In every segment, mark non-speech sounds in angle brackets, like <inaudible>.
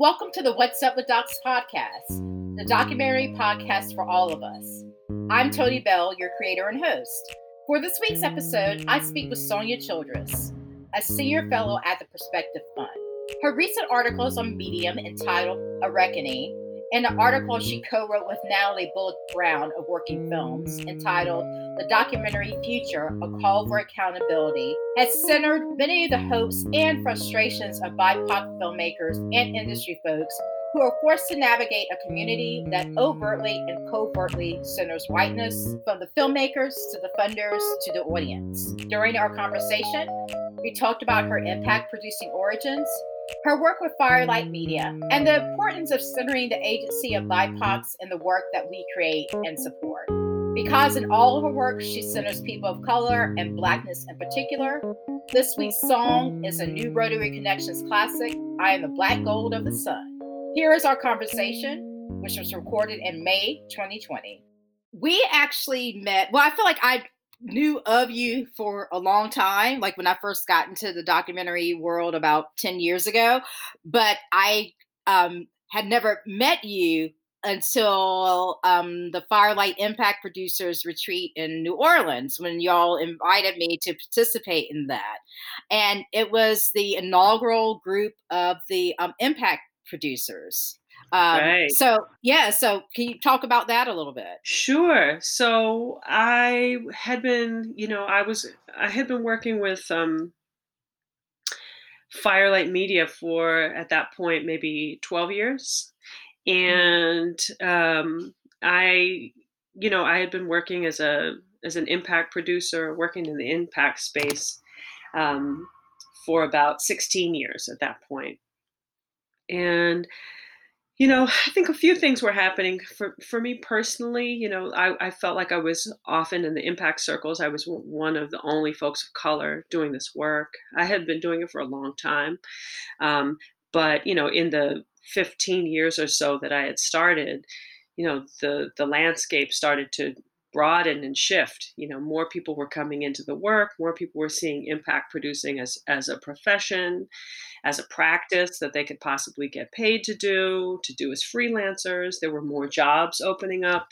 Welcome to the What's Up with Docs podcast, the documentary podcast for all of us. I'm Tony Bell, your creator and host. For this week's episode, I speak with Sonya Childress, a senior fellow at the Perspective Fund. Her recent articles on Medium entitled A Reckoning and an article she co wrote with Natalie Bullock Brown of Working Films entitled The Documentary Future A Call for Accountability, has centered many of the hopes and frustrations of BIPOC filmmakers and industry folks who are forced to navigate a community that overtly and covertly centers whiteness, from the filmmakers to the funders to the audience. During our conversation, we talked about her impact producing origins, her work with Firelight Media, and the importance of centering the agency of BIPOCs in the work that we create and support. Because in all of her work, she centers people of color and Blackness in particular. This week's song is a new Rotary Connections classic, I Am the Black Gold of the Sun. Here is our conversation, which was recorded in May 2020. We actually met, well, I feel like I knew of you for a long time, like when I first got into the documentary world about 10 years ago, but I um, had never met you until um, the Firelight Impact Producers Retreat in New Orleans when y'all invited me to participate in that. And it was the inaugural group of the um, Impact Producers. Um, right. So, yeah, so can you talk about that a little bit? Sure. So, I had been, you know, I was, I had been working with um, Firelight Media for, at that point, maybe 12 years. Mm-hmm. And um, I, you know, I had been working as a, as an impact producer, working in the impact space um, for about 16 years at that point. And you know, I think a few things were happening for for me personally. You know, I, I felt like I was often in the impact circles. I was one of the only folks of color doing this work. I had been doing it for a long time, um, but you know, in the 15 years or so that I had started, you know, the the landscape started to broaden and shift. You know, more people were coming into the work, more people were seeing impact producing as as a profession, as a practice that they could possibly get paid to do, to do as freelancers. There were more jobs opening up.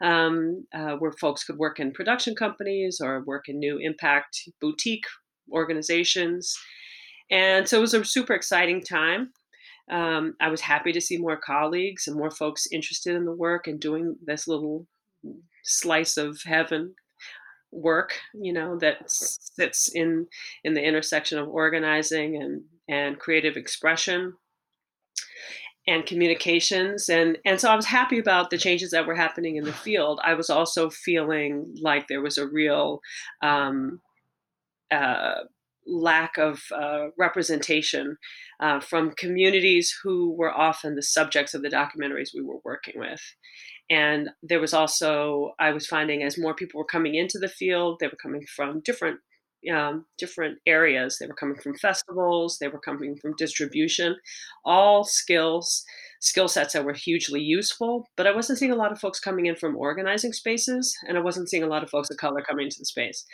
Um, uh, where folks could work in production companies or work in new impact boutique organizations. And so it was a super exciting time. Um, I was happy to see more colleagues and more folks interested in the work and doing this little slice of heaven work you know that sits in in the intersection of organizing and and creative expression and communications and and so i was happy about the changes that were happening in the field i was also feeling like there was a real um, uh, lack of uh, representation uh, from communities who were often the subjects of the documentaries we were working with. And there was also i was finding as more people were coming into the field they were coming from different um, different areas. They were coming from festivals they were coming from distribution all skills skill sets that were hugely useful but i wasn't seeing a lot of folks coming in from organizing spaces and i wasn't seeing a lot of folks of color coming into the space.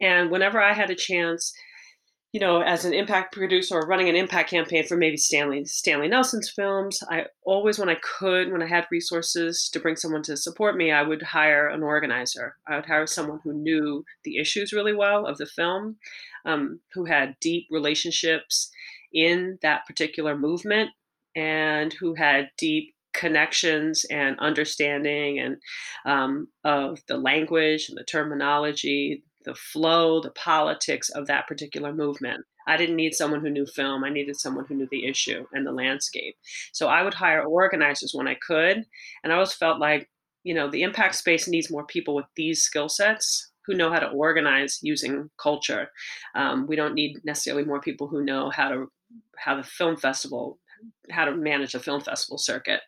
And whenever i had a chance you know, as an impact producer or running an impact campaign for maybe Stanley Stanley Nelson's films, I always, when I could, when I had resources to bring someone to support me, I would hire an organizer. I would hire someone who knew the issues really well of the film, um, who had deep relationships in that particular movement, and who had deep connections and understanding and um, of the language and the terminology the flow, the politics of that particular movement. I didn't need someone who knew film. I needed someone who knew the issue and the landscape. So I would hire organizers when I could. And I always felt like, you know, the impact space needs more people with these skill sets who know how to organize using culture. Um, we don't need necessarily more people who know how to how the film festival how to manage a film festival circuit.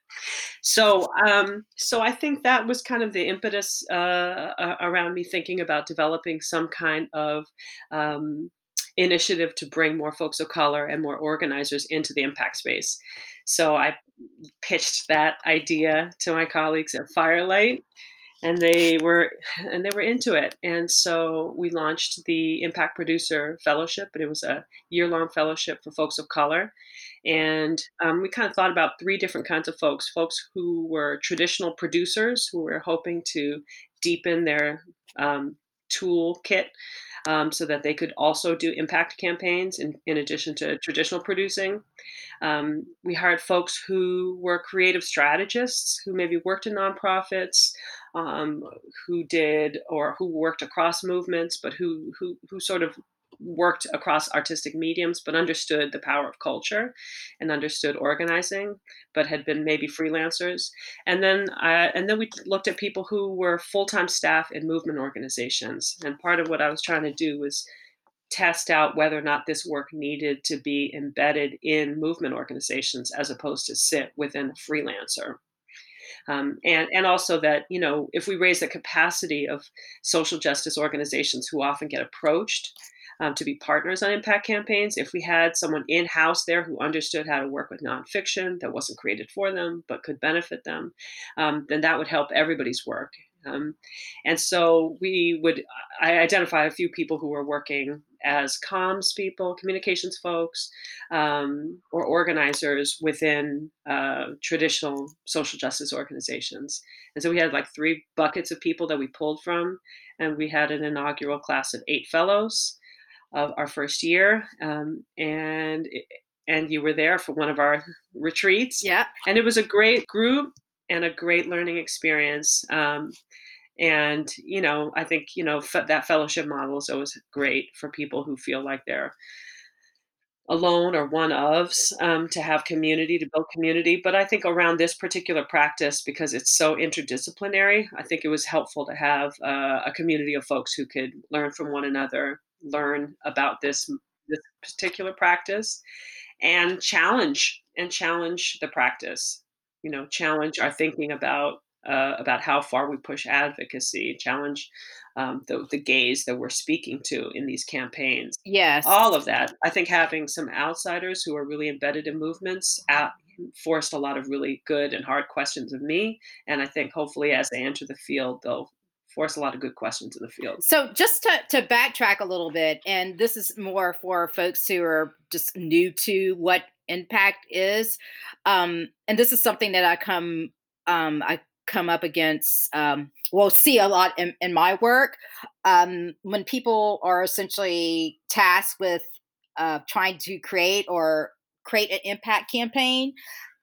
So, um, so I think that was kind of the impetus uh, around me thinking about developing some kind of um, initiative to bring more folks of color and more organizers into the impact space. So I pitched that idea to my colleagues at Firelight and they were and they were into it and so we launched the impact producer fellowship but it was a year-long fellowship for folks of color And um, we kind of thought about three different kinds of folks folks who were traditional producers who were hoping to deepen their um, toolkit um, so that they could also do impact campaigns in, in addition to traditional producing. Um, we hired folks who were creative strategists who maybe worked in nonprofits, um, who did or who worked across movements, but who who who sort of worked across artistic mediums but understood the power of culture and understood organizing but had been maybe freelancers. And then uh, and then we looked at people who were full-time staff in movement organizations. And part of what i was trying to do was test out whether or not this work needed to be embedded in movement organizations as opposed to sit within a freelancer. Um, and and also that you know if we raise the capacity of social justice organizations who often get approached um, to be partners on impact campaigns. If we had someone in house there who understood how to work with nonfiction that wasn't created for them but could benefit them, um, then that would help everybody's work. Um, and so we would, I identified a few people who were working as comms people, communications folks, um, or organizers within uh, traditional social justice organizations. And so we had like three buckets of people that we pulled from, and we had an inaugural class of eight fellows of our first year, um, and and you were there for one of our retreats. Yeah, and it was a great group and a great learning experience. Um, and you know, I think you know f- that fellowship model is always great for people who feel like they're alone or one ofs um, to have community to build community but i think around this particular practice because it's so interdisciplinary i think it was helpful to have uh, a community of folks who could learn from one another learn about this this particular practice and challenge and challenge the practice. You know challenge our thinking about uh, about how far we push advocacy challenge um, the, the gaze that we're speaking to in these campaigns. Yes. All of that. I think having some outsiders who are really embedded in movements at, forced a lot of really good and hard questions of me and i think hopefully as they enter the field they'll force a lot of good questions in the field. So, just to, to backtrack a little bit, and this is more for folks who are just new to what impact is, um, and this is something that I come um, I come up against. Um, well, see a lot in, in my work um, when people are essentially tasked with uh, trying to create or create an impact campaign.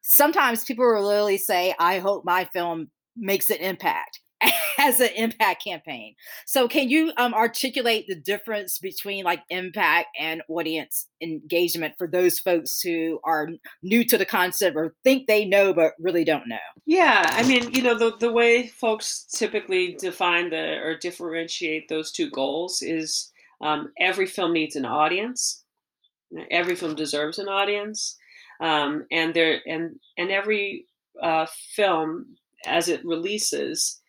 Sometimes people will literally say, "I hope my film makes an impact." <laughs> as an impact campaign. So can you um, articulate the difference between like impact and audience engagement for those folks who are new to the concept or think they know but really don't know? Yeah, I mean, you know, the the way folks typically define the or differentiate those two goals is um, every film needs an audience. Every film deserves an audience, um, and there and and every uh, film as it releases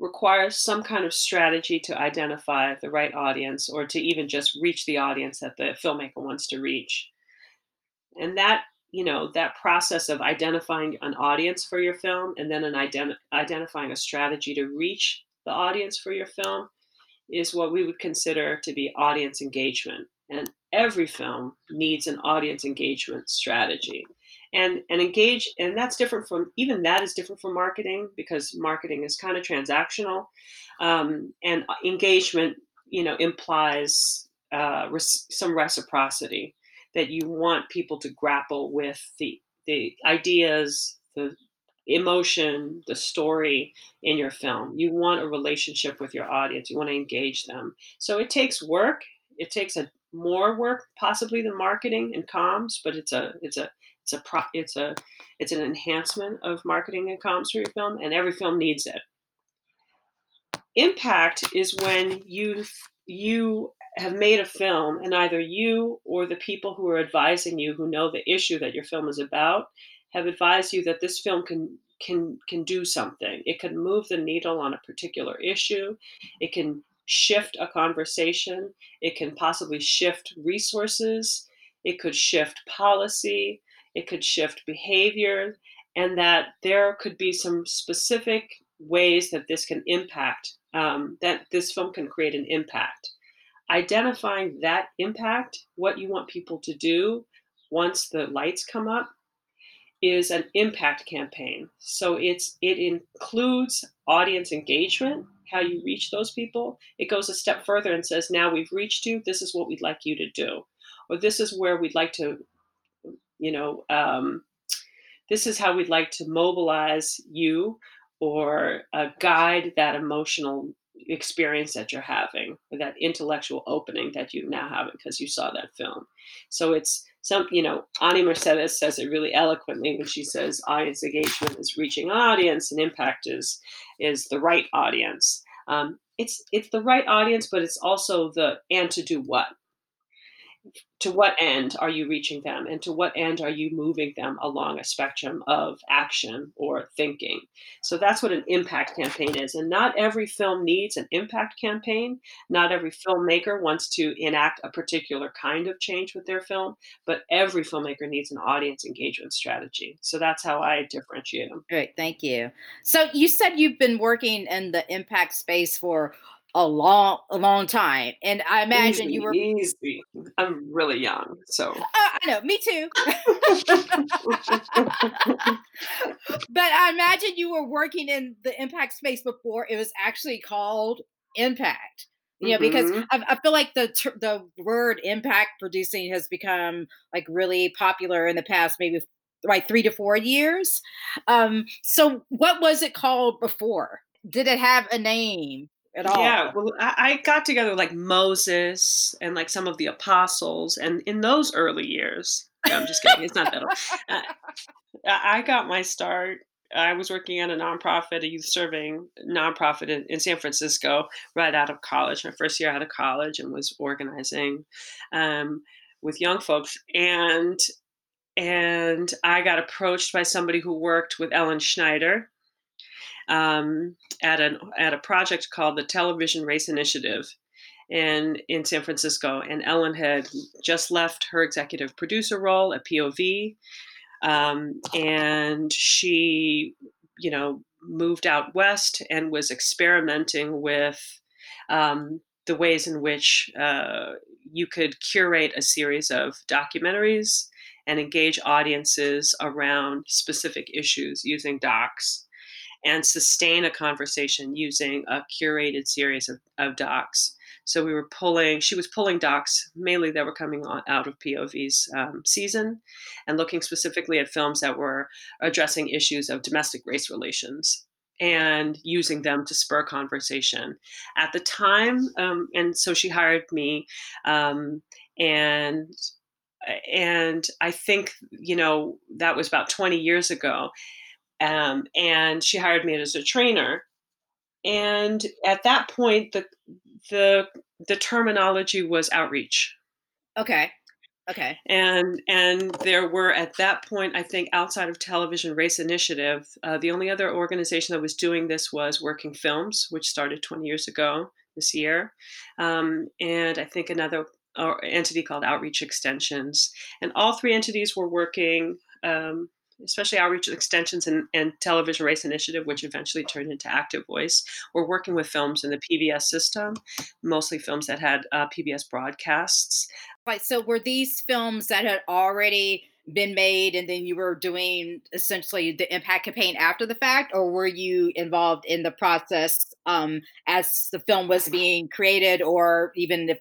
requires some kind of strategy to identify the right audience or to even just reach the audience that the filmmaker wants to reach. And that, you know, that process of identifying an audience for your film and then an ident- identifying a strategy to reach the audience for your film is what we would consider to be audience engagement. And every film needs an audience engagement strategy and and engage and that's different from even that is different from marketing because marketing is kind of transactional. Um, and uh, engagement you know implies uh, res- some reciprocity that you want people to grapple with the the ideas the emotion the story in your film. You want a relationship with your audience. You want to engage them. So it takes work. It takes a more work possibly than marketing and comms but it's a it's a it's a pro, it's a it's an enhancement of marketing and comms for your film, and every film needs it. Impact is when you you have made a film, and either you or the people who are advising you, who know the issue that your film is about, have advised you that this film can can can do something. It can move the needle on a particular issue. It can shift a conversation. It can possibly shift resources. It could shift policy it could shift behavior, and that there could be some specific ways that this can impact, um, that this film can create an impact. Identifying that impact, what you want people to do, once the lights come up is an impact campaign. So it's it includes audience engagement, how you reach those people. It goes a step further and says, now we've reached you. This is what we'd like you to do, or this is where we'd like to, you know, um, this is how we'd like to mobilize you or uh, guide that emotional experience that you're having or that intellectual opening that you now have because you saw that film. So it's some you know ani mercedes says it really eloquently when she says audience engagement is reaching audience and impact is is the right audience. Um, it's it's the right audience but it's also the and to do what to what end are you reaching them? And to what end are you moving them along a spectrum of action or thinking? So that's what an impact campaign is. And not every film needs an impact campaign. Not every filmmaker wants to enact a particular kind of change with their film but every filmmaker needs an audience engagement strategy. So that's how i differentiate them great thank you. So you said you've been working in the impact space for a long a long time and i imagine easy, you were easy i'm really young so. Uh, i know me too. <laughs> But i imagine you were working in the impact space before it was actually called impact you know because mm-hmm. I, I, feel like the the word impact producing has become like really popular in the past maybe like three to four years. Um so what was it called before? Did it have a name at all. Yeah, well, I, I got together like Moses and like some of the apostles, and in those early years, I'm just kidding. It's not that old. Uh, I got my start. I was working at a nonprofit, a youth serving nonprofit in, in, San Francisco, right out of college. My first year out of college, and was organizing um, with young folks. And and I got approached by somebody who worked with Ellen Schneider, um, at an at a project called the Television Race Initiative in in San Francisco, and Ellen had just left her executive producer role at POV, um, and she, you know, moved out west and was experimenting with um, the ways in which uh, you could curate a series of documentaries and engage audiences around specific issues using docs and sustain a conversation using a curated series of, of docs. So we were pulling, she was pulling docs mainly that were coming on, out of POV's um, season and looking specifically at films that were addressing issues of domestic race relations and using them to spur conversation at the time. Um, and so she hired me um, and and I think you know that was about 20 years ago um, and she hired me as a trainer. And at that point, the the the terminology was outreach. Okay. Okay. And and there were at that point, I think, outside of Television Race Initiative, uh, the only other organization that was doing this was Working Films, which started 20 years ago this year, um, and I think another uh, entity called Outreach Extensions. And all three entities were working um, especially outreach extensions and, and television race initiative which eventually turned into active voice. We're working with films in the pbs system mostly films that had uh, pbs broadcasts. Right so were these films that had already been made and then you were doing essentially the impact campaign after the fact or were you involved in the process um, as the film was being created or even if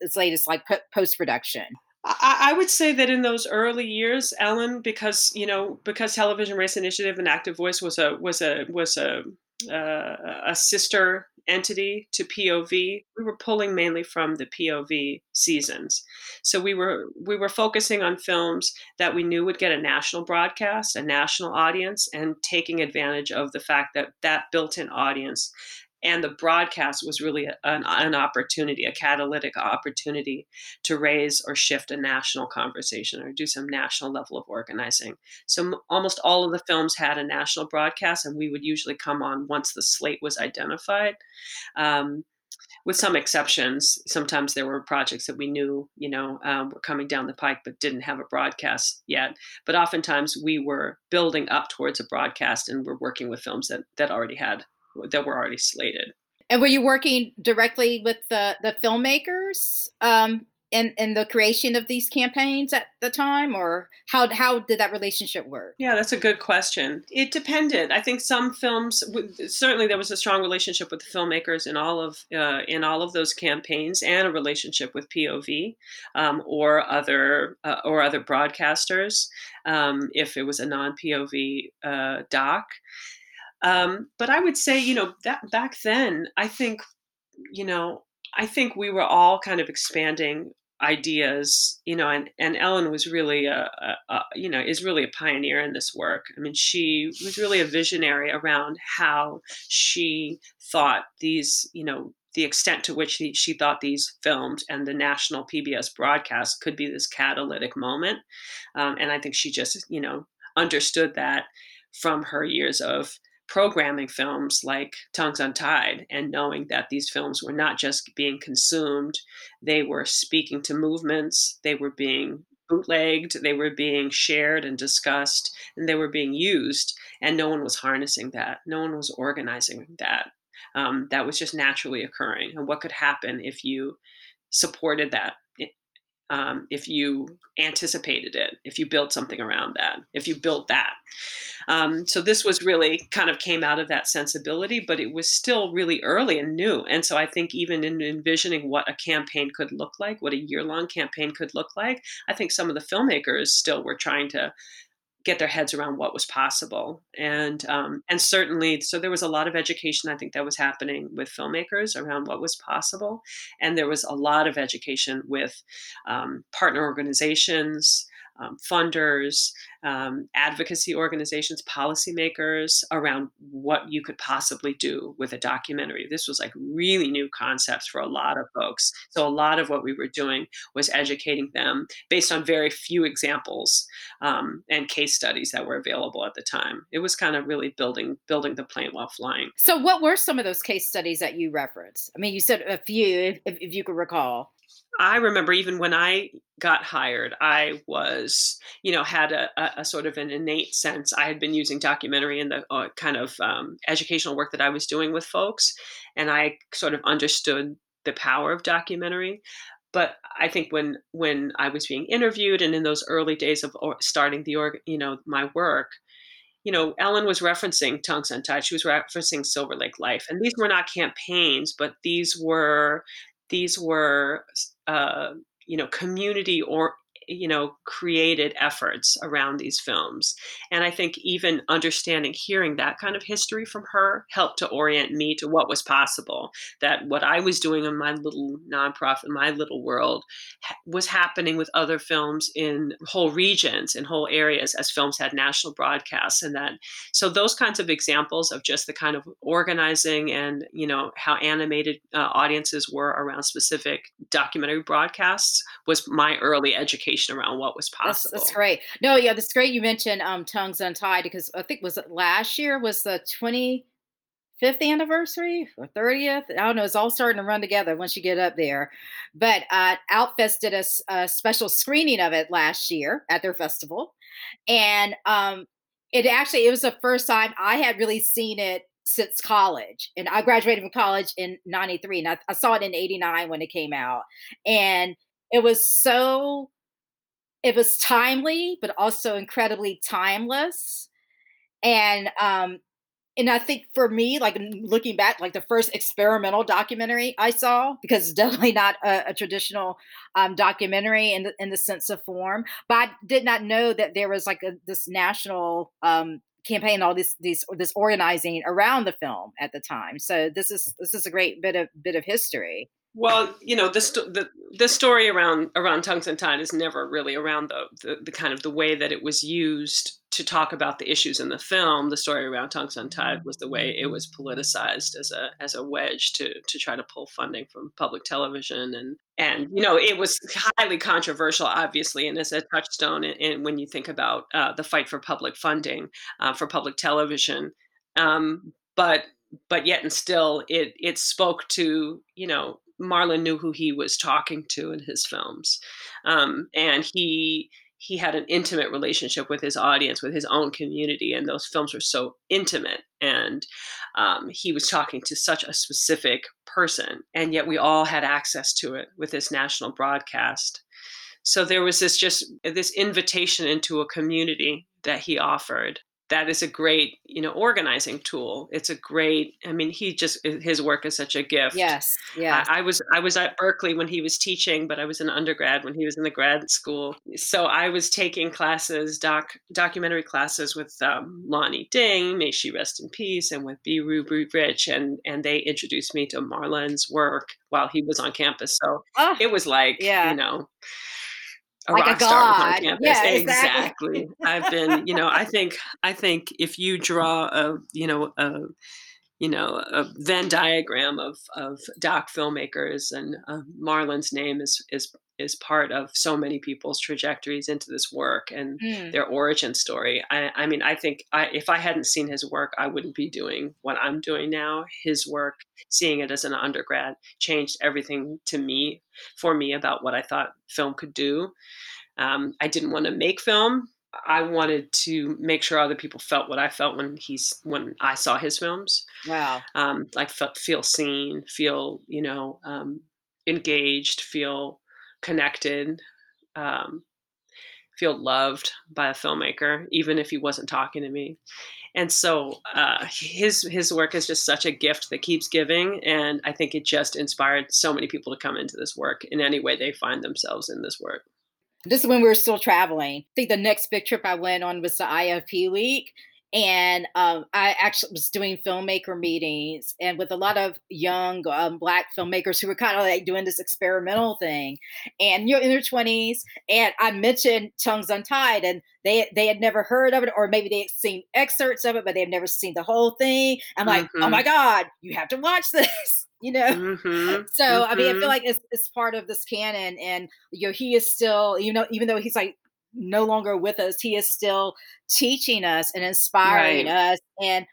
it's latest like post production I, I would say that in those early years, Ellen, because you know, because Television Race Initiative and Active Voice was a was a was a uh, a sister entity to POV. We were pulling mainly from the POV seasons, so we were we were focusing on films that we knew would get a national broadcast, a national audience, and taking advantage of the fact that that built-in audience and the broadcast was really an, an, opportunity a catalytic opportunity to raise or shift a national conversation or do some national level of organizing. So almost all of the films had a national broadcast and we would usually come on once the slate was identified um, with some exceptions. Sometimes there were projects that we knew you know um, were coming down the pike but didn't have a broadcast yet. But oftentimes we were building up towards a broadcast and we're working with films that that already had that were already slated. And were you working directly with the the filmmakers um, in in the creation of these campaigns at the time or how how did that relationship work? Yeah that's a good question. It depended. I think some films certainly there was a strong relationship with the filmmakers in all of uh, in all of those campaigns and a relationship with pov um, or other uh, or other broadcasters um, if it was a non-pov uh, doc um, but i would say you know that back then i think you know I think we were all kind of expanding ideas, you know, and, and Ellen was really a, a, a, you know, is really a pioneer in this work. I mean, she was really a visionary around how she thought these, you know, the extent to which she, she thought these films and the national PBS broadcast could be this catalytic moment. Um, and I think she just, you know, understood that from her years of programming films like Tongues Untied and knowing that these films were not just being consumed, they were speaking to movements, they were being bootlegged, they were being shared and discussed, and they were being used, and no one was harnessing that. No one was organizing that. Um, that was just naturally occurring. And what could happen if you supported that um, if you anticipated it, if you built something around that, if you built that. Um, so this was really kind of came out of that sensibility, but it was still really early and new. And so I think even in envisioning what a campaign could look like, what a year long campaign could look like, I think some of the filmmakers still were trying to get their heads around what was possible. And um, and certainly so there was a lot of education i think that was happening with filmmakers around what was possible. And there was a lot of education with um, partner organizations um, funders, um, advocacy organizations, policymakers around what you could possibly do with a documentary. This was like really new concepts for a lot of folks. So a lot of what we were doing was educating them based on very few examples um, and case studies that were available at the time. It was kind of really building building the plane while flying. So what were some of those case studies that you referenced? I mean, you said a few, if, if you could recall. I remember even when I got hired, I was, you know, had a, a, a, sort of an innate sense. I had been using documentary in the uh, kind of um, educational work that I was doing with folks, and I sort of understood the power of documentary. But I think when when I was being interviewed and in those early days of starting the org, you know, my work, you know, Ellen was referencing Tongues Untied. She was referencing Silverlake Life, and these were not campaigns, but these were these were uh, you know community or you know created efforts around these films. And i think even understanding hearing that kind of history from her helped to orient me to what was possible that what i was doing in my little nonprofit my little world was happening with other films in whole regions and whole areas as films had national broadcasts and that. So those kinds of examples of just the kind of organizing and you know how animated uh, audiences were around specific documentary broadcasts was my early education information around what was possible. That's, that's great. No, yeah, that's great. You mentioned um, Tongues Untied because I think was it last year was the 25th anniversary or 30th. I don't know. It's all starting to run together once you get up there. But uh, Outfest did a, a special screening of it last year at their festival, and um, it actually it was the first time I had really seen it since college and i graduated from college in 93 and I, I, saw it in 89 when it came out and it was so it was timely, but also incredibly timeless. And um, and I think for me, like looking back, like the first experimental documentary I saw, because it's <laughs> definitely not a, a traditional um, documentary in the, in the sense of form, but I did not know that there was like a, this national um, campaign, all this these this organizing around the film at the time. So this is this is a great bit of bit of history. Well, you know, this the the story around around Tongues Untied is never really around the, the, the kind of the way that it was used to talk about the issues in the film. The story around Tongues Untied was the way it was politicized as a as a wedge to to try to pull funding from public television and and you know it was highly controversial, obviously, and as a touchstone in when you think about uh, the fight for public funding uh, for public television. Um, but but yet and still it it spoke to you know Marlon knew who he was talking to in his films, um, and he he had an intimate relationship with his audience, with his own community, and those films were so intimate. And um, he was talking to such a specific person, and yet we all had access to it with this national broadcast. So there was this just this invitation into a community that he offered that is a great you know organizing tool. It's a great i mean he just his work is such a gift. Yes yeah I, I, was i was at berkeley when he was teaching but i was an undergrad when he was in the grad school. So i was taking classes doc documentary classes with um, loni ding may she rest in peace and with b ruby rich and and they introduced me to marlon's work while he was on campus. So oh, it was like yeah. you know a like rock a star on campus. Yeah, exactly. exactly. <laughs> I've been, you know, I think I think if you draw a, you know, a you know, a Venn diagram of of doc filmmakers, and uh, Marlon's name is is is part of so many people's trajectories into this work and mm. their origin story. I, I mean, I think I, if I hadn't seen his work, I wouldn't be doing what I'm doing now. His work, seeing it as an undergrad, changed everything to me, for me, about what I thought film could do. Um, I didn't want to make film. I wanted to make sure other people felt what I felt when he's when I saw his films. Wow. Um, like felt, feel seen, feel you know um, engaged, feel connected, um, feel loved by a filmmaker, even if he wasn't talking to me. And so uh, his his work is just such a gift that keeps giving, and I think it just inspired so many people to come into this work in any way they find themselves in this work. This is when we were still traveling. I think the next big trip I went on was the IFP week. And um, I actually was doing filmmaker meetings and with a lot of young um, Black filmmakers who were kind of like doing this experimental thing. And you're in their 20s. And I mentioned Tongues Untied, and they they had never heard of it, or maybe they had seen excerpts of it, but they've never seen the whole thing. I'm like, mm-hmm. oh my God, you have to watch <laughs> this you know mm-hmm. so mm-hmm. i mean i feel mm-hmm. like it's, it's part of this canon and you know he is still you know even though he's like no longer with us he is still teaching us and inspiring right. us and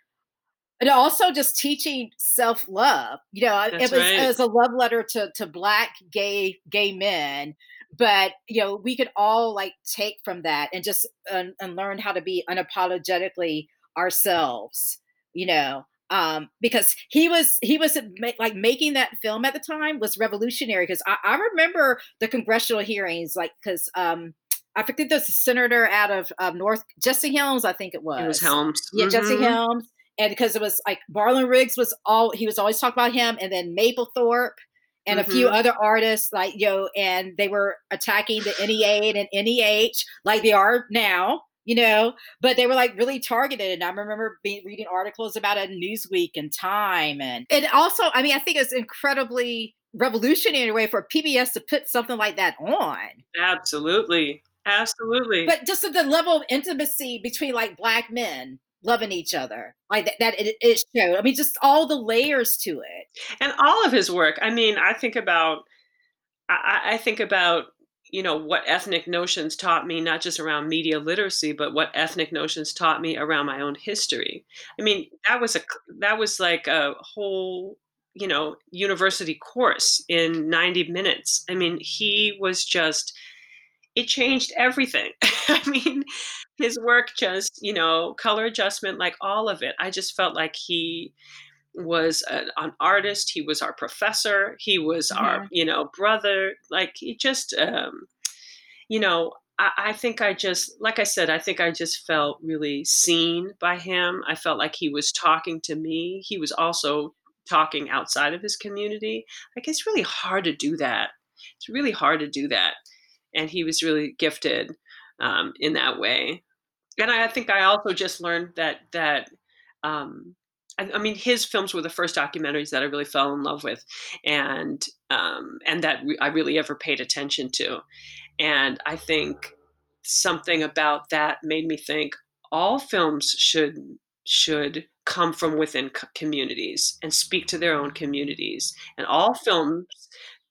and also just teaching self-love you know it was right. it was a love letter to to black gay gay men but you know we could all like take from that and just uh, and learn how to be unapologetically ourselves you know um, because he was he was like making that film at the time was revolutionary because I, I, remember the congressional hearings like because um, I think there's a senator out of um, North Jesse Helms I think it was it was Helms yeah mm-hmm. Jesse Helms and because it was like Marlon Riggs was all he was always talking about him and then Mapplethorpe and mm-hmm. a few mm-hmm. other artists like you know and they were attacking the NEA and NEH like they are now you know, but they were like really targeted. And I remember being, reading articles about it in Newsweek and Time. And it also, I mean, I think it's incredibly revolutionary way for PBS to put something like that on. Absolutely. Absolutely. But just the level of intimacy between like black men loving each other like that, that it, it showed. I mean, just all the layers to it. And all of his work. I mean, I think about I, I think about you know what ethnic notions taught me not just around media literacy but what ethnic notions taught me around my own history i mean that was a that was like a whole you know university course in 90 minutes i mean he was just it changed everything. <laughs> I mean his work just you know color adjustment like all of it. I just felt like he was an, an, artist he was our professor he was mm-hmm. our you know brother like he just um you know I, I think i just like i said i think i just felt really seen by him. I felt like he was talking to me. He was also talking outside of his community. Like it's really hard to do that. It's really hard to do that and he was really gifted um, in that way and I, think i also just learned that that um, I, I mean, his films were the first documentaries that I really fell in love with, and um, and that I really ever paid attention to. And I think something about that made me think all films should should come from within communities and speak to their own communities, and all films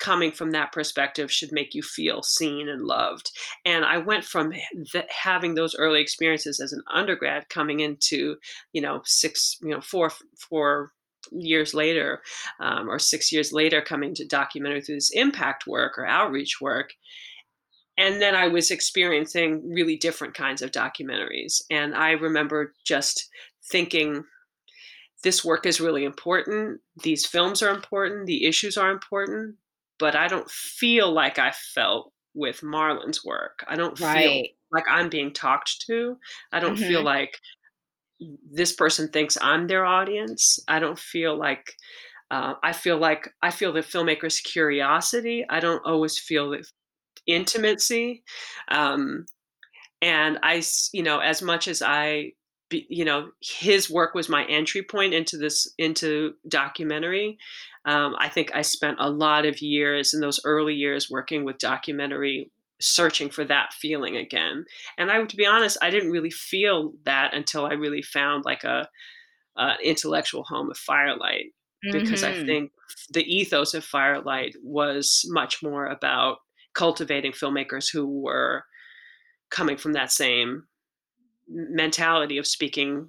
coming from that perspective should make you feel seen and loved. And I went from th- having those early experiences as an undergrad coming into, you know, six, you know, four, four years later um, or six years later coming to documentary through this impact work or outreach work and then I was experiencing really different kinds of documentaries. And I remember just thinking, this work is really important. These films are important. The issues are important. But I don't feel like I felt with Marlon's work. I don't right. feel like I'm being talked to. I don't mm-hmm. feel like this person thinks I'm their audience. I don't feel like uh, I feel like I feel the filmmaker's curiosity. I don't always feel the intimacy. Um, and I, you know, as much as I, you know, his work was my entry point into this into documentary. Um, I think I spent a lot of years in those early years working with documentary searching for that feeling again. And I, to be honest, I didn't really feel that until I really found like a, a intellectual home of Firelight, because mm-hmm. I think the ethos of Firelight was much more about cultivating filmmakers who were coming from that same mentality of speaking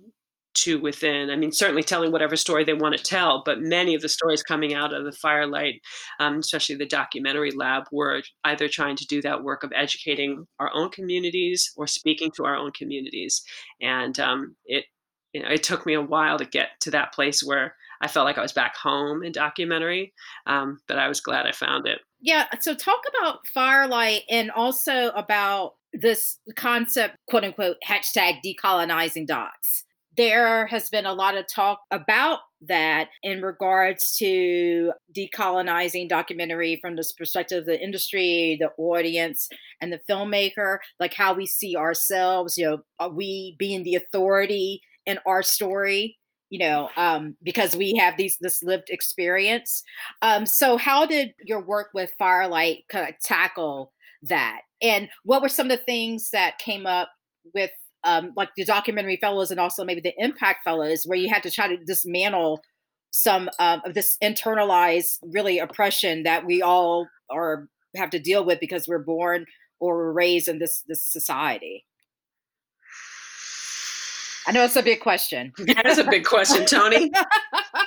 to within. I mean, certainly telling whatever story they want to tell, but many of the stories coming out of the Firelight, um, especially the documentary lab, were either trying to do that work of educating our own communities or speaking to our own communities. And um, it, you know, it took me a while to get to that place where I felt like I was back home in documentary, um, but I was glad I found it. Yeah. So talk about Firelight and also about this concept, quote unquote, hashtag decolonizing docs there has been a lot of talk about that in regards to decolonizing documentary from the perspective of the industry, the audience, and the filmmaker, like how we see ourselves, you know, are we being the authority in our story? You know, um, because we have these this lived experience. Um, so, how did your work with Firelight kind of tackle that? And what were some of the things that came up with um, like the documentary fellows and also maybe the impact fellows where you had to try to dismantle some um, of this internalized really oppression that we all are have to deal with because we're born or we're raised in this this society I know it's a big question. That is a big question, Tony. <laughs>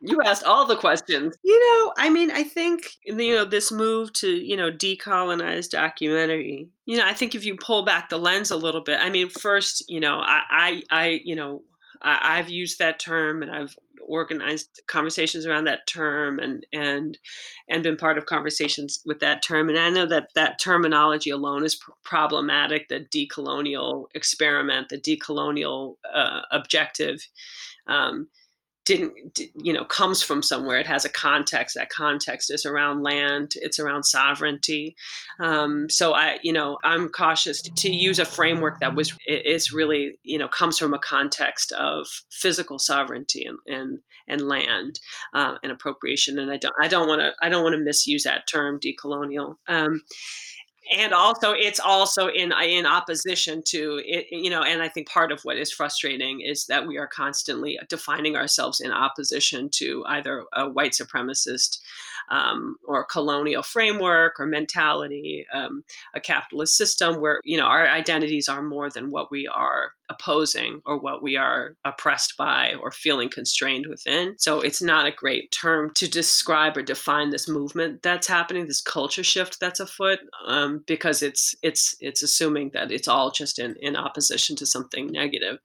you asked all the questions. You know, I mean, I think you know this move to you know decolonize documentary. You know, I think if you pull back the lens a little bit, I mean, first, you know, I, I, I you know, I, I've used that term and I've organized conversations around that term and and and been part of conversations with that term and i know that that terminology alone is pr- problematic the decolonial experiment the decolonial uh, objective um, didn't you know comes from somewhere. It has a context. That context is around land. It's around sovereignty. Um, so i you know i'm cautious. To use a framework that was is really you know comes from a context of physical sovereignty and and, and land uh, and appropriation. And i don't i don't want to i don't want to misuse that term decolonial. Um, and also it's also in uh, in opposition to it you know and i think part of what is frustrating is that we are constantly defining ourselves in opposition to either a white supremacist um, or colonial framework or mentality, um, a capitalist system where you know our identities are more than what we are opposing or what we are oppressed by or feeling constrained within. So it's not a great term to describe or define this movement that's happening, this culture shift that's afoot, um, because it's it's it's assuming that it's all just in in opposition to something negative,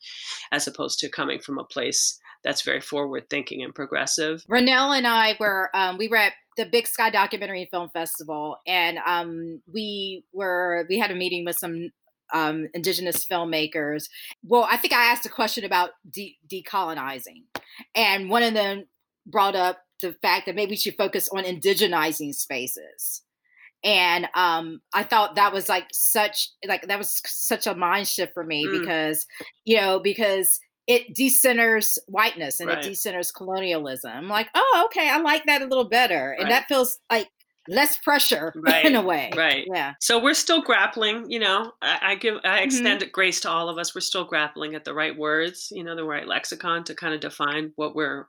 as opposed to coming from a place that's very forward thinking and progressive. Ronell and I were um, we were at the Big Sky Documentary Film Festival, and um, we were we had a meeting with some um, indigenous filmmakers. Well, I think I asked a question about de- decolonizing, and one of them brought up the fact that maybe we should focus on indigenizing spaces. And um, I thought that was like such like that was such a mind shift for me mm. because you know because it decenters whiteness and right. it decenters colonialism. I'm like, oh, okay, I like that a little better. And that feels like less pressure <laughs> right. in a way. Right. Yeah. So we're still grappling, you know, I, I give, I mm-hmm. extend mm-hmm. grace to all of us. We're still grappling at the right words, you know, the right lexicon to kind of define what we're,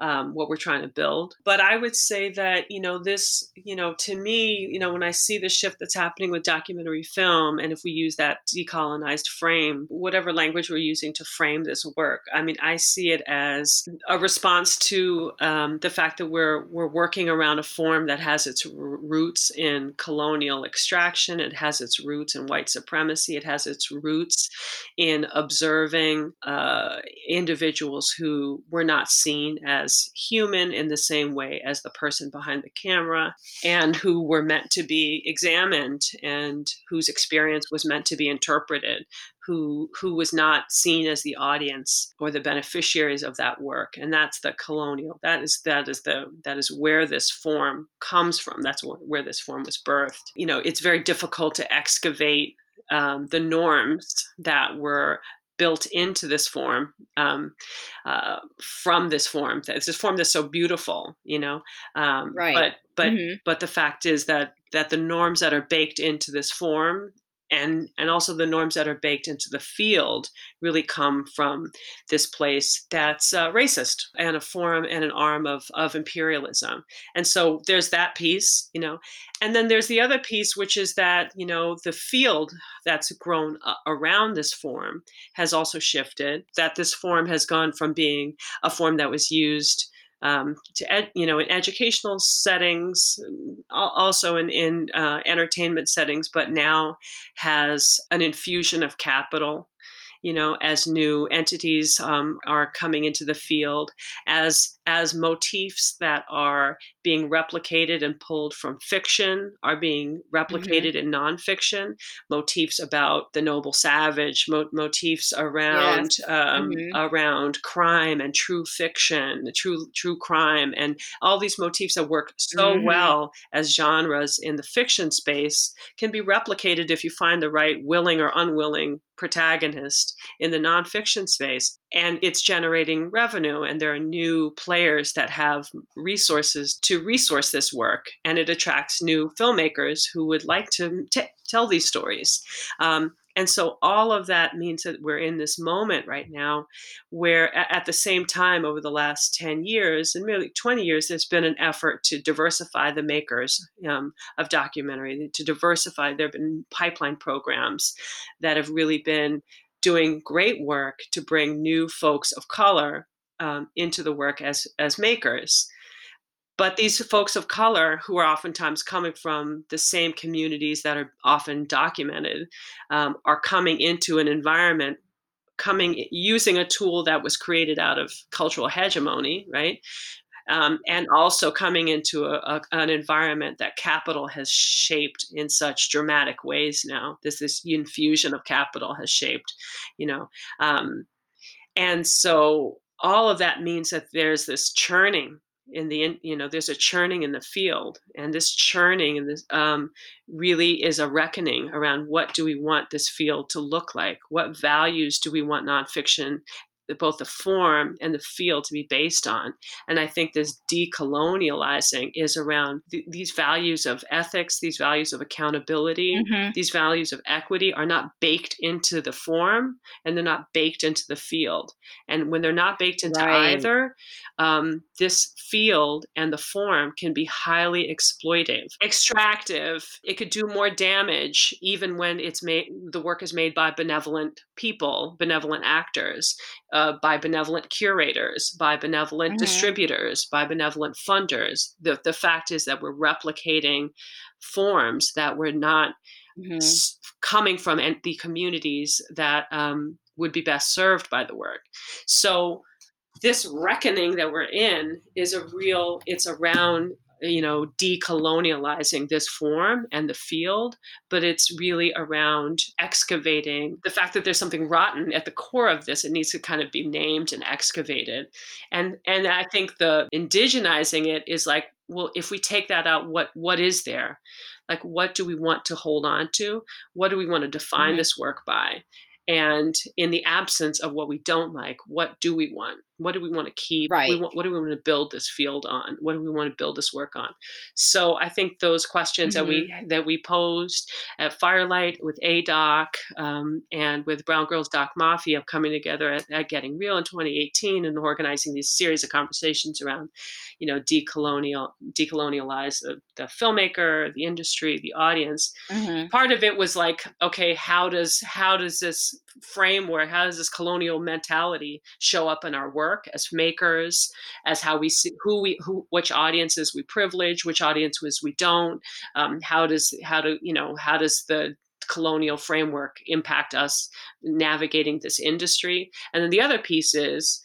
um, what we're trying to build. But I would say that, you know, this, you know, to me, you know, when I see the shift that's happening with documentary film, and if we use that decolonized frame, whatever language we're using to frame this work, I mean, I see it as a response to um, the fact that we're we're working around a form that has its roots in colonial extraction. It has its roots in white supremacy. It has its roots in observing uh, individuals who were not seen as human in the same way as the person behind the camera and who were meant to be examined and whose experience was meant to be interpreted who who was not seen as the audience or the beneficiaries of that work. And that's the colonial that is that is the that is where this form comes from. That's where, where this form was birthed. You know it's very difficult to excavate um, the norms that were built into this form um, uh, from this form it's this form that's so beautiful you know um, right but but mm-hmm. but the fact is that that the norms that are baked into this form and and also the norms that are baked into the field really come from this place that's uh, racist and a form and an arm of of imperialism. And so there's that piece you know and then there's the other piece which is that you know the field that's grown around this form has also shifted that this form has gone from being a form that was used um, to ed, you know in educational settings also in, in uh, entertainment settings but now has an infusion of capital you know, as new entities um, are coming into the field, as as motifs that are being replicated and pulled from fiction are being mm-hmm. replicated mm-hmm. in nonfiction, motifs about the noble savage, mo- motifs around yes. um, mm-hmm. around crime and true fiction, true true crime, and all these motifs that work so mm-hmm. well as genres in the fiction space can be replicated if you find the right willing or unwilling protagonist in the nonfiction space. And it's generating revenue, and there are new players that have resources to resource this work, and it attracts new filmmakers who would like to t- tell these stories. Um, and so all of that means that we're in this moment right now where at the same time over the last 10 years and really 20 years there's been an effort to diversify the makers um, of documentary to diversify there have been pipeline programs that have really been doing great work to bring new folks of color um, into the work as as makers but these folks of color, who are oftentimes coming from the same communities that are often documented, um, are coming into an environment, coming using a tool that was created out of cultural hegemony, right? Um, and also coming into a, a, an environment that capital has shaped in such dramatic ways now. This this infusion of capital has shaped, you know, um, and so all of that means that there's this churning in the you know there's a churning in the field and this churning and this um, really is a reckoning around what do we want this field to look like what values do we want nonfiction both the form and the field to be based on. And I think this decolonializing is around th- these values of ethics, these values of accountability, mm-hmm. these values of equity are not baked into the form and they're not baked into the field. And when they're not baked into right. either, um, this field and the form can be highly exploitive, extractive. It could do more damage even when it's made. The work is made by benevolent people, benevolent actors uh, by benevolent curators, by benevolent mm-hmm. distributors, by benevolent funders. The, the fact is that we're replicating forms that were not mm-hmm. s- coming from the communities that um, would be best served by the work. So, this reckoning that we're in is a real, it's around you know, decolonializing this form and the field, but it's really around excavating the fact that there's something rotten at the core of this. It needs to kind of be named and excavated. And and I think the indigenizing it is like, well, if we take that out, what what is there? Like what do we want to hold on to? What do we want to define mm-hmm. this work by? And in the absence of what we don't like, what do we want? What do we want to keep? Right. Want, what do we want to build this field on? What do we want to build this work on? So I think those questions mm-hmm. that we mm-hmm. that we posed at Firelight with ADOC um, and with Brown Girls Doc Mafia coming together at, at, Getting Real in 2018 and organizing these series of conversations around, you know, decolonial decolonialize the, the filmmaker, the industry, the audience. Mm-hmm. Part of it was like, okay, how does how does this framework, how does this colonial mentality show up in our work as makers, as how we see who we who which audiences we privilege, which audiences we don't. Um, how does how do you know how does the colonial framework impact us navigating this industry? And then the other piece is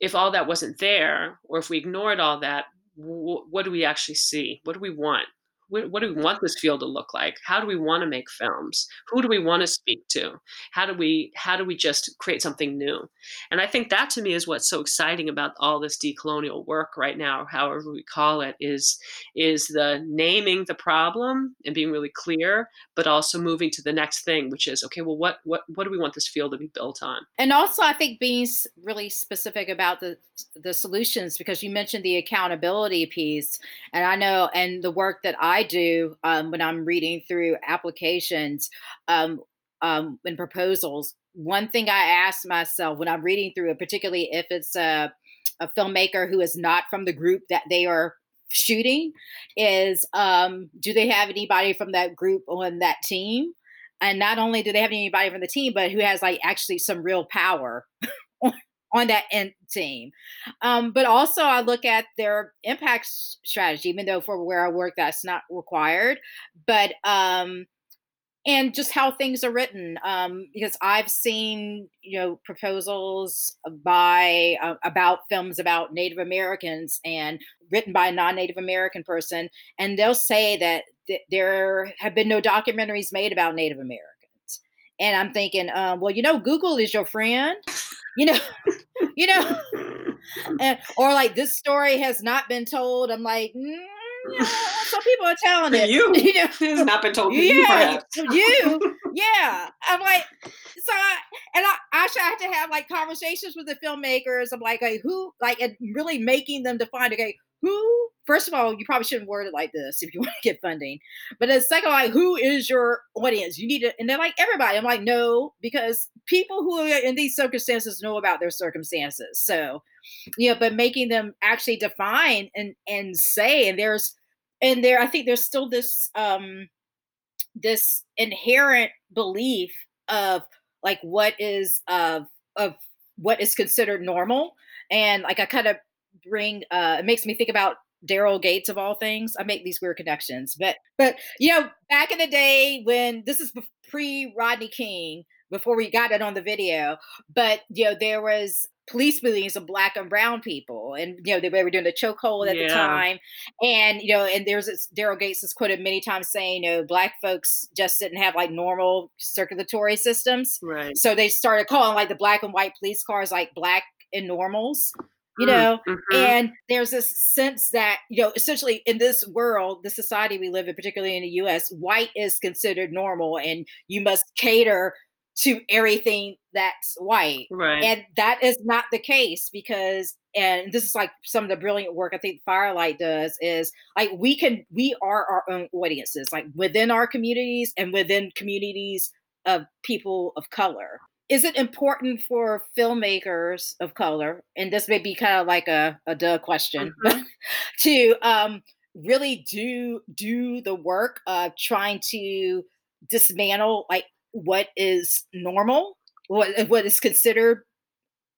if all that wasn't there, or if we ignored all that, what do we actually see? What do we want? What, do we want this field to look like? How do we want to make films? Who do we want to speak to? How do we how do we just create something new? And I think that to me is what's so exciting about all this decolonial work right now, however we call it, is is the naming the problem and being really clear, but also moving to the next thing, which is okay. Well, what what what do we want this field to be built on? And also, I think being really specific about the the solutions because you mentioned the accountability piece, and I know and the work that I do um, when I'm reading through applications um, um, and proposals. One thing I ask myself when I'm reading through it, particularly if it's a, a filmmaker who is not from the group that they are shooting, is um, do they have anybody from that group on that team? And not only do they have anybody from the team, but who has like actually some real power <laughs> on that end team. Um, but also, I look at their impact strategy, even though for where I work, that's not required. But um, and just how things are written, um, because I've seen you know proposals by uh, about films about Native Americans and written by a non-Native American person, and they'll say that th- there have been no documentaries made about Native Americans. And I'm thinking, um, well, you know, Google is your friend you know, <laughs> you know, and, or like this story has not been told. I'm like, mm, you know, some people are telling it. You, <laughs> you know, has not been told. Yeah, you, you, yeah. I'm like, so, I, and I actually I had to have like conversations with the filmmakers. I'm like, like who, like, and really making them define, okay, who first of all, you probably shouldn't word it like this if you <laughs> want to get funding. But the second, like, who is your audience? You need to, and they're like everybody. I'm like, no, because people who are in these circumstances know about their circumstances. So, yeah, but making them actually define and and say, and there's and there, I think there's still this um this inherent belief of like what is of of what is considered normal and like i kind of bring uh it makes me think about Daryl Gates of all things. I make these weird connections, but but you know, back in the day when this is pre Rodney King, before we got it on the video, but you know, there was police beatings of black and brown people, and you know they were doing the chokehold at yeah. the time, and you know, and there's this Daryl Gates is quoted many times saying, you know, black folks just didn't have like normal circulatory systems, right? So they started calling like the black and white police cars like black and normals you mm, know mm-hmm. and there's this sense that you know essentially in this world the society we live in particularly in the us white is considered normal and you must cater to everything that's white right and that is not the case because and this is like some of the brilliant work i think firelight does is like we can we are our own audiences like within our communities and within communities of people of color is it important for filmmakers of color, and this may be kind of like a, a duh question, <laughs> mm-hmm. to um, really do do the work of trying to dismantle like what is normal, what what is considered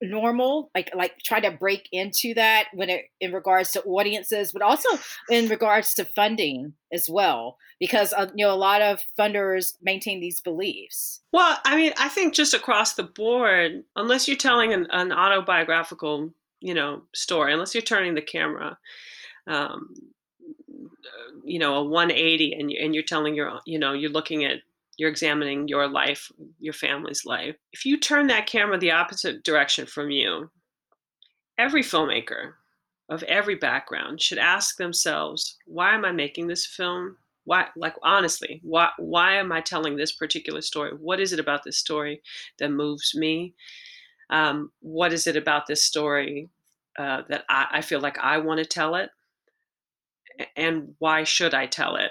normal like like try to break into that when it in regards to audiences but also in regards to funding as well because uh, you know a lot of funders maintain these beliefs. Well i mean i think just across the board unless you're telling an, an autobiographical you know story unless you're turning the camera um, you know a 180 and, and you're telling your you know you're looking at you're examining your life, your family's life. If you turn that camera the opposite direction from you, every filmmaker of every background should ask themselves, why am I making this film? Why, like honestly, why, why am I telling this particular story? What is it about this story that moves me? Um, what is it about this story uh, that I, I feel like I want to tell it? And why should I tell it?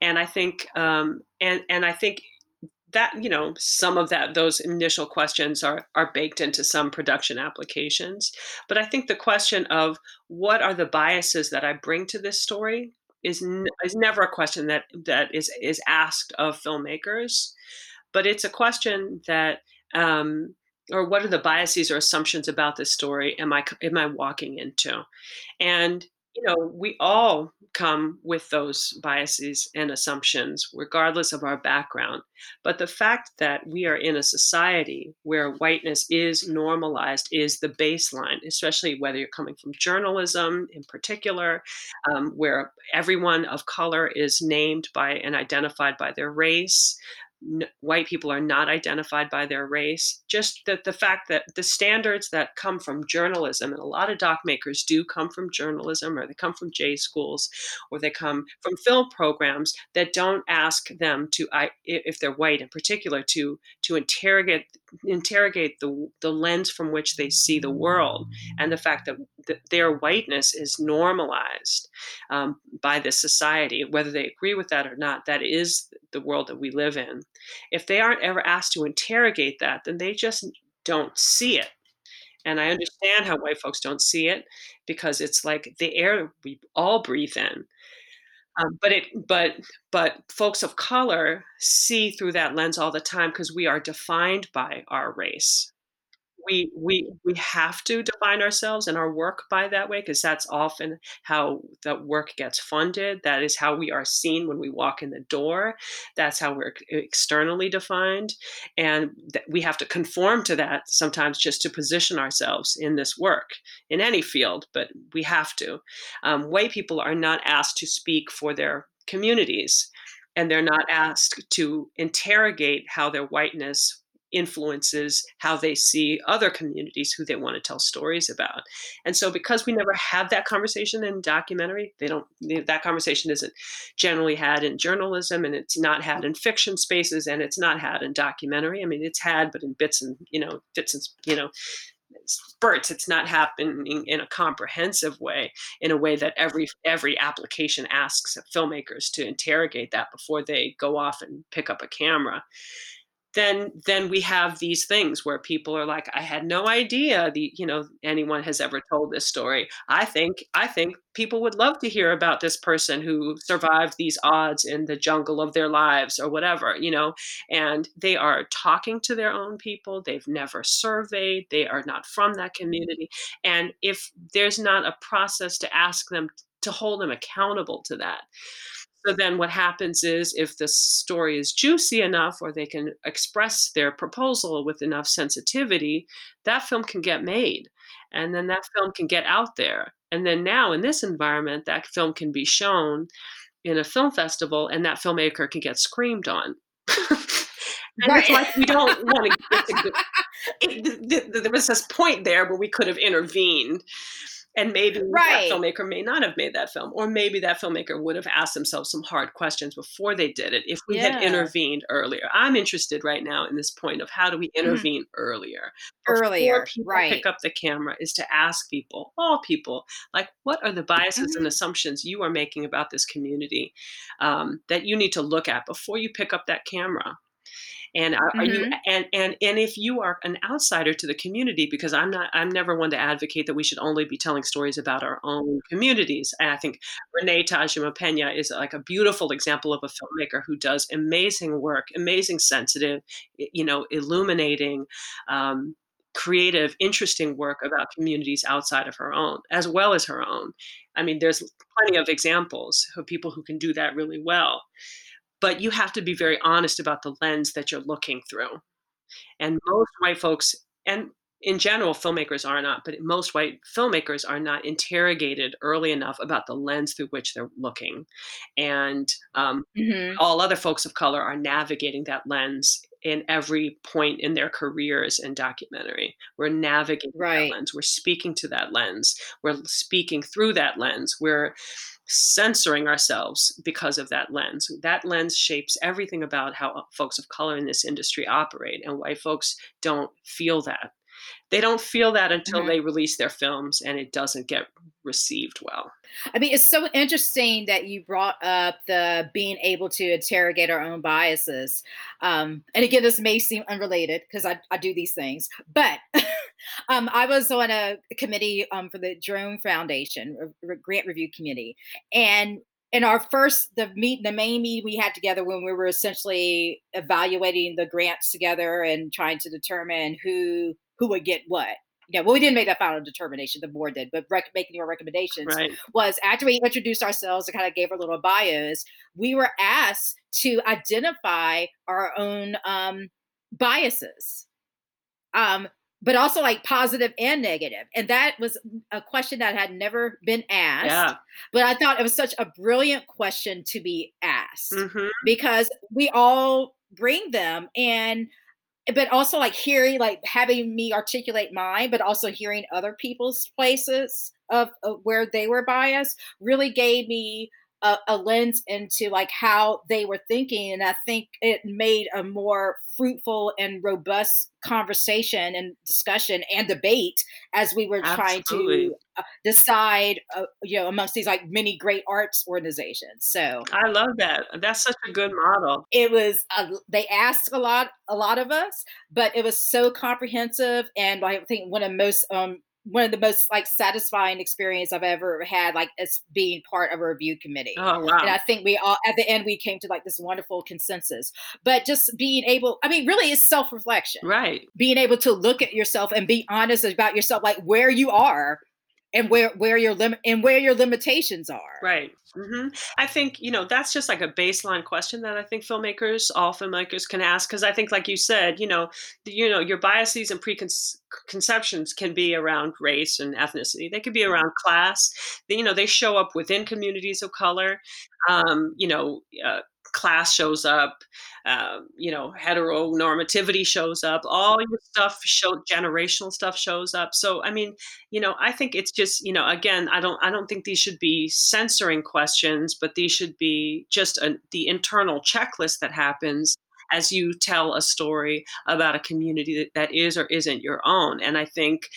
And I think um, and and I think that you know some of that those initial questions are are baked into some production applications. But i think the question of what are the biases that i bring to this story is n- is never a question that that is is asked of filmmakers, but it's a question that um, or what are the biases or assumptions about this story am I am I walking into, and you know we all come with those biases and assumptions regardless of our background. But the fact that we are in a society where whiteness is normalized is the baseline especially whether you're coming from journalism in particular um, where everyone of color is named by and identified by their race n- white people are not identified by their race. Just that the fact that the standards that come from journalism, and a lot of doc makers do come from journalism, or they come from J schools, or they come from film programs that don't ask them to, I, if they're white in particular, to to interrogate interrogate the the lens from which they see the world, and the fact that, that their whiteness is normalized um, by this society, whether they agree with that or not. That is the world that we live in. If they aren't ever asked to interrogate that, then they just don't see it. And I understand how white folks don't see it because it's like the air we all breathe in. Um, but it, but, but folks of color see through that lens all the time because we are defined by our race we we we have to define ourselves and our work by that way because that's often how the work gets funded. That is how we are seen when we walk in the door. That's how we're externally defined. And we have to conform to that sometimes just to position ourselves in this work in any field but we have to. Um, white people are not asked to speak for their communities and they're not asked to interrogate how their whiteness influences how they see other communities who they want to tell stories about. And so because we never have that conversation in documentary, they don't that conversation isn't generally had in journalism and it's not had in fiction spaces and it's not had in documentary. I mean it's had but in bits and you know bits and you know spurts it's not happening in a comprehensive way in a way that every every application asks filmmakers to interrogate that before they go off and pick up a camera then then we have these things where people are like i had no idea the you know anyone has ever told this story. I think i think people would love to hear about this person who survived these odds in the jungle of their lives or whatever you know? And they are talking to their own people. They've never surveyed. They are not from that community. And if there's not a process to ask them to hold them accountable to that so then what happens is if the story is juicy enough or they can express their proposal with enough sensitivity, that film can get made. And then that film can get out there. And then now in this environment, that film can be shown in a film festival and that filmmaker can get screamed on. <laughs> and right. it's like we don't <laughs> want to. It, there was this point there where we could have intervened and maybe right. that filmmaker may not have made that film or maybe that filmmaker would have asked themselves some hard questions before they did it if we yeah. had intervened earlier i'm interested right now in this point of how do we mm-hmm. intervene mm-hmm. earlier before earlier people right pick up the camera is to ask people all people like what are the biases mm-hmm. and assumptions you are making about this community um, that you need to look at before you pick up that camera and are, mm-hmm. are, you mm-hmm. and and and if you are an outsider to the community because i'm not i'm never one to advocate that we should only be telling stories about our own communities and i think renee tajima pena is like a beautiful example of a filmmaker who does amazing work amazing sensitive you know illuminating um, creative interesting work about communities outside of her own as well as her own i mean there's plenty of examples of people who can do that really well but you have to be very honest about the lens that you're looking through. And most white folks, and in general, filmmakers are not, but most white filmmakers are not interrogated early enough about the lens through which they're looking. And um, mm-hmm. all other folks of color are navigating that lens in every point in their careers in documentary. We're navigating right. that lens. We're speaking to that lens. We're speaking through that lens. We're censoring ourselves because of that lens. That lens shapes everything about how folks of color in this industry operate, and white folks don't feel that. They don't feel that until mm-hmm. they release their films and it doesn't get received well. I mean, it's so interesting that you brought up the being able to interrogate our own biases. Um, and again, this may seem unrelated because I, I do these things, but <laughs> um, I was on a committee um, for the Drone Foundation, a grant review committee, and in our first the meet the main meeting we had together when we were essentially evaluating the grants together and trying to determine who who would get what yeah, well, we didn't make that final determination. The board did, but rec- making our recommendations right. was after we introduced ourselves and kind of gave our little bios, we were asked to identify our own um, biases. Um, but also like positive and negative. And that was a question that had never been asked. Yeah. But I thought it was such a brilliant question to be asked Mhm. because we all bring them and but also like hearing like having me articulate mine but also hearing other people's places of, of where they were biased really gave me a, a lens into like how they were thinking and i think it made a more fruitful and robust conversation and discussion and debate as we were trying to uh, decide uh, you know amongst these like many great arts organizations so I love that. That's such a good model. it was uh, they asked a lot a lot of us but it was so comprehensive and i think one of the most um one of the most like satisfying experience i've ever had like as being part of a review committee Oh, wow! and i think we all at the end we came to like this wonderful consensus but just being able i mean really it's self-reflection Right. being able to look at yourself and be honest about yourself like where you are and where where your limit and where your limitations are Right. hmm I think, you know, that's just like a baseline question that I think filmmakers, all filmmakers can ask. Cause I think, like you said, you know, you know, your biases and preconceptions can be around race and ethnicity. They could be around class. They, you know, they show up within communities of color. Um, you know, uh, class shows up, um, you know, heteronormativity shows up, all your stuff show generational stuff shows up. So I mean, you know, I think it's just, you know, again, I don't I don't think these should be censoring questions, but these should be just a, the internal checklist that happens as you tell a story about a community that, that is or isn't your own. And I think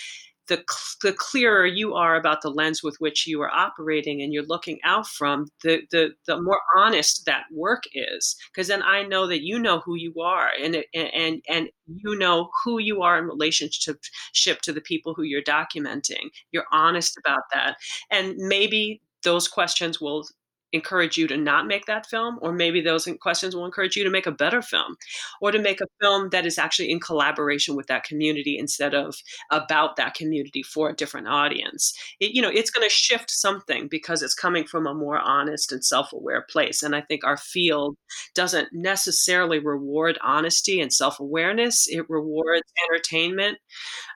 the, the clearer you are about the lens with which you are operating and you're looking out from, the the, the more honest that work is. Because then I know that you know who you are, and and and you know who you are in relationship to the people who you're documenting. You're honest about that, and maybe those questions will encourage you to not make that film or maybe those questions will encourage you to make a better film or to make a film that is actually in collaboration with that community instead of about that community for a different audience. It, you know it's going to shift something because it's coming from a more honest and self-aware place and i think our field doesn't necessarily reward honesty and self-awareness it rewards entertainment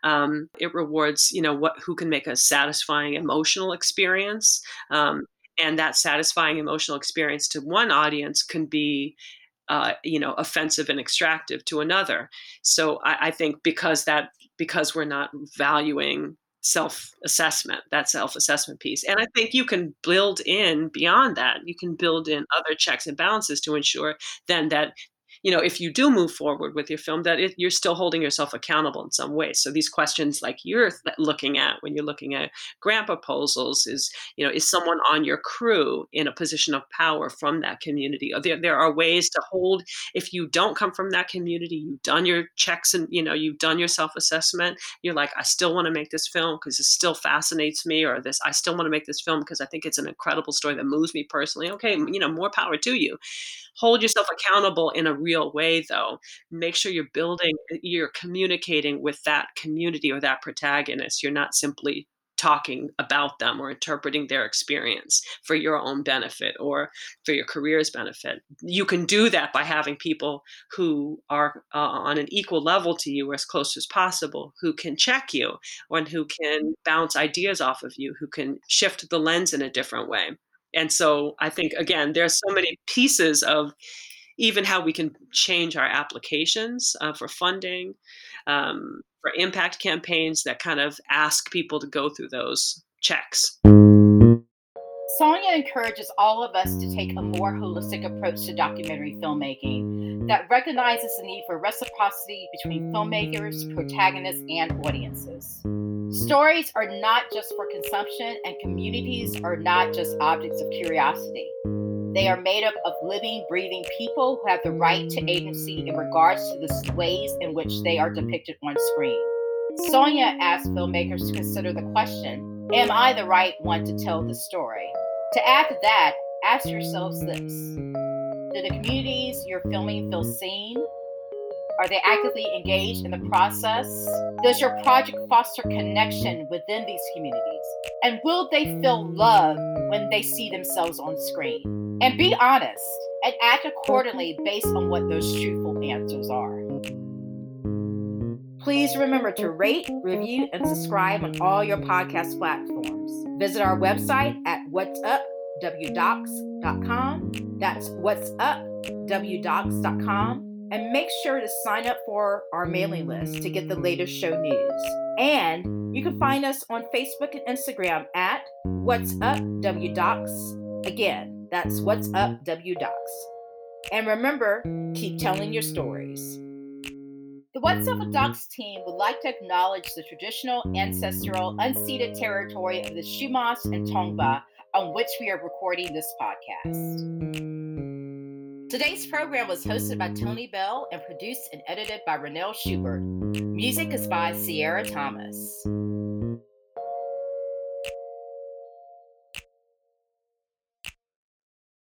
um, it rewards you know what who can make a satisfying emotional experience um, and that satisfying emotional experience to one audience can be uh, you know offensive and extractive to another. So I, I think because that because we're not valuing self-assessment that self-assessment piece. And i think you can build in beyond that. You can build in other checks and balances to ensure then that you know if you do move forward with your film that it, you're still holding yourself accountable in some way. So these questions like you're looking at when you're looking at grant proposals is you know is someone on your crew in a position of power from that community? There, there are ways to hold if you don't come from that community you've done your checks and you know you've done your self-assessment you're like i still want to make this film because it still fascinates me or this i still want to make this film because i think it's an incredible story that moves me personally. Okay you know more power to you. Hold yourself accountable in a real way though. Make sure you're building you're communicating with that community or that protagonist. You're not simply talking about them or interpreting their experience for your own benefit or for your career's benefit. You can do that by having people who are uh, on an equal level to you or as close as possible who can check you and who can bounce ideas off of you who can shift the lens in a different way. And so i think again there's so many pieces of even how we can change our applications uh, for funding um, for impact campaigns that kind of ask people to go through those checks Sonya encourages all of us to take a more holistic approach to documentary filmmaking that recognizes the need for reciprocity between filmmakers, protagonists, and audiences. Stories are not just for consumption, and communities are not just objects of curiosity. They are mm. made up of living, breathing people who have the right to agency in regards to the ways in which they are depicted on screen. Sonya asks filmmakers to consider the question Am I the right one to tell the story? To add to that, ask yourselves this Do the communities you're filming feel seen? Are they actively engaged in the process? Does your project foster connection within these communities? And will they feel love when they see themselves on screen? And be honest and act accordingly based on what those truthful answers are. Please remember to rate, review, and subscribe on all your podcast platforms. Visit our website at whatsupwithdocs.com. That's whatsupwithdocs.com. And make sure to sign up for our mailing list to get the latest show news. And you can find us on Facebook and Instagram at What's Up With Docs. Again, that's What's Up With Docs. And remember, keep telling your stories. The What's Up with Docs team would like to acknowledge the traditional, ancestral, unceded territory of the Chumash and Tongva on which we are recording this podcast. Today's program was hosted by Tony Bell and produced and edited by Renelle Schubert. Music is by Sierra Thomas.